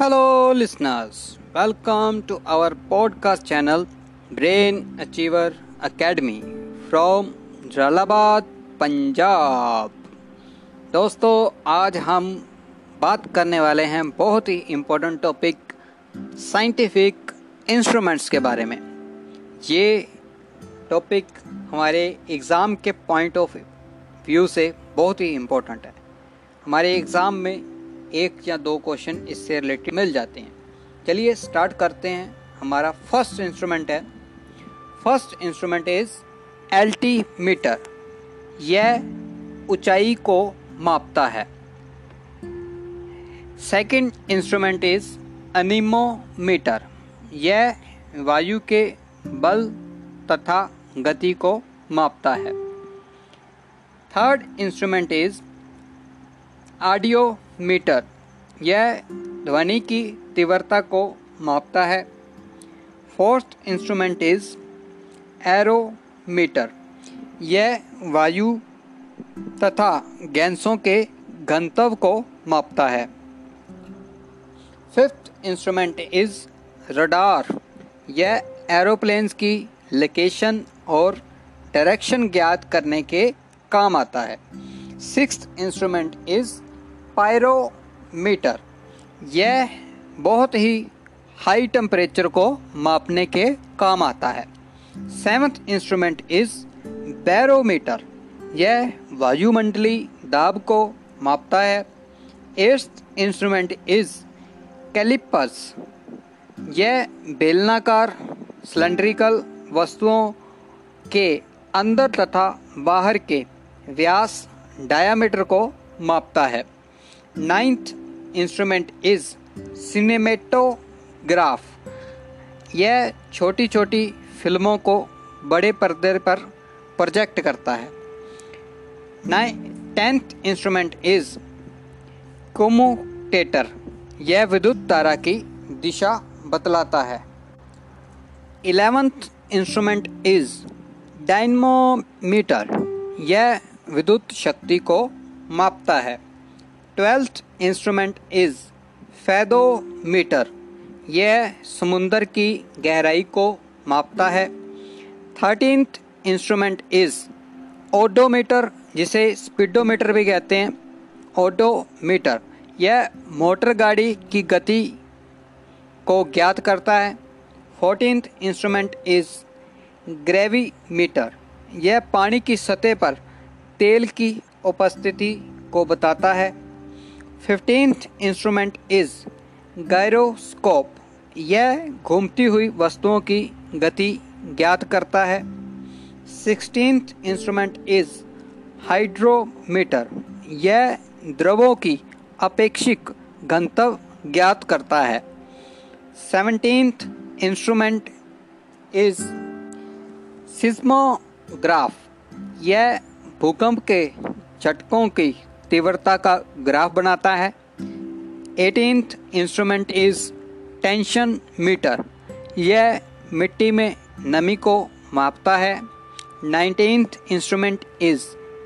Hello, listeners. Welcome to our podcast channel, Brain Achiever Academy from Jalalabad Punjab दोस्तों आज हम बात करने वाले हैं बहुत ही इम्पोर्टेंट टॉपिक साइंटिफिक इंस्ट्रूमेंट्स के बारे में। ये टॉपिक हमारे एग्ज़ाम के पॉइंट ऑफ़ व्यू से बहुत ही इम्पोर्टेंट है। हमारे एग्ज़ाम में एक या दो क्वेश्चन इससे रिलेटेड मिल जाते हैं। चलिए स्टार्ट करते हैं। हमारा फ़र्स्ट इंस्ट्रूमेंट है। फ़र्स्ट इंस्ट्रूमेंट इज़ एल्टीमीटर यह ऊंचाई को मापता है। सेकंड इंस्ट्रूमेंट इज़ अनिमोमीटर यह वायु के बल तथा गति को मापता है। Third instrument is audiometer. यह ध्वनि की तीव्रता को मापता है। फोर्थ इंस्ट्रूमेंट इज़ एरोमीटर यह वायु तथा गैसों के घनत्व को मापता है। फिफ्थ इंस्ट्रूमेंट इज़ रडार यह एरोप्लेन्स की लोकेशन और डायरेक्शन ज्ञात करने के काम आता है। Six instrument is pyrometer. यह बहुत ही हाई टेम्परेचर को मापने के काम आता है। सेवन्थ इंस्ट्रूमेंट इज़ बैरोमीटर यह वायुमंडली दाब को मापता है। एट्थ इंस्ट्रूमेंट इज़ कैलिपर्स यह बेलनाकार सिलेंड्रिकल वस्तुओं के अंदर तथा बाहर के व्यास डायामीटर को मापता है। Ninth instrument is cinematograph. यह छोटी छोटी फ़िल्मों को बड़े पर्दे पर प्रोजेक्ट करता है। Nine tenth instrument is commutator. यह विद्युत तारा की दिशा बतलाता है। Eleventh instrument is dynamometer. यह विद्युत शक्ति को मापता है। Twelfth instrument is fathometer. यह समुंदर की गहराई को मापता है। थर्टीनथ इंस्ट्रूमेंट इज़ ओडोमीटर, जिसे स्पीडोमीटर भी कहते हैं। ओडोमीटर, यह मोटर गाड़ी की गति को ज्ञात करता है। फोर्टीनथ इंस्ट्रूमेंट इज़ ग्रेवीमीटर, यह पानी की सतह पर तेल की उपस्थिति को बताता है। फिफ्टींथ इंस्ट्रूमेंट इज़ गायरोस्कोप यह घूमती हुई वस्तुओं की गति ज्ञात करता है। सिक्सटींथ इंस्ट्रूमेंट इज़ हाइड्रोमीटर यह द्रवों की अपेक्षिक घनत्व ज्ञात करता है। सेवनटीन्थ इंस्ट्रूमेंट इज़ सिस्मोग्राफ यह भूकंप के झटकों की तीव्रता का ग्राफ बनाता है। Eighteenth instrument is tension meter यह मिट्टी में नमी को मापता है। Nineteenth instrument is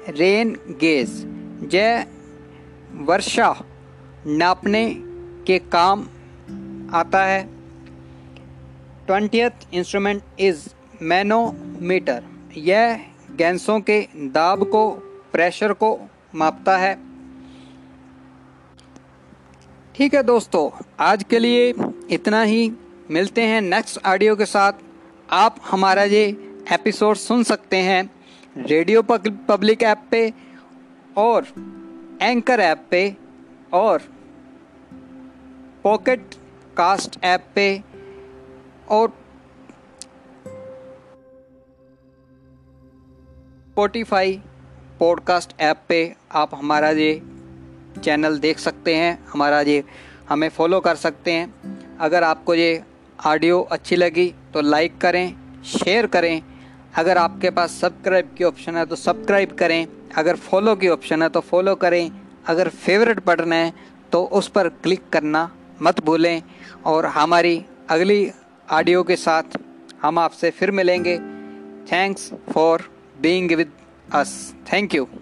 rain gauge यह वर्षा नापने के काम आता है। ट्वेंटियथ इंस्ट्रूमेंट इज़ मैनोमीटर यह गैसों के दाब को प्रेशर को मापता है। ठीक है दोस्तों, आज के लिए इतना ही। मिलते हैं नेक्स्ट ऑडियो के साथ। आप हमारा ये एपिसोड सुन सकते हैं रेडियो पब्लिक ऐप पे और एंकर ऐप पे और पॉकेट कास्ट ऐप पे और स्पोटिफाई पॉडकास्ट ऐप पे आप हमारा ये चैनल देख सकते हैं, हमारा ये हमें फॉलो कर सकते हैं। अगर आपको ये ऑडियो अच्छी लगी तो लाइक करें शेयर करें। अगर आपके पास सब्सक्राइब की ऑप्शन है तो सब्सक्राइब करें। अगर फॉलो की ऑप्शन है तो फॉलो करें। अगर फेवरेट बटन है तो उस पर क्लिक करना मत भूलें। और हमारी अगली ऑडियो के साथ हम आपसे फिर मिलेंगे। Thanks for being with us. Thank you.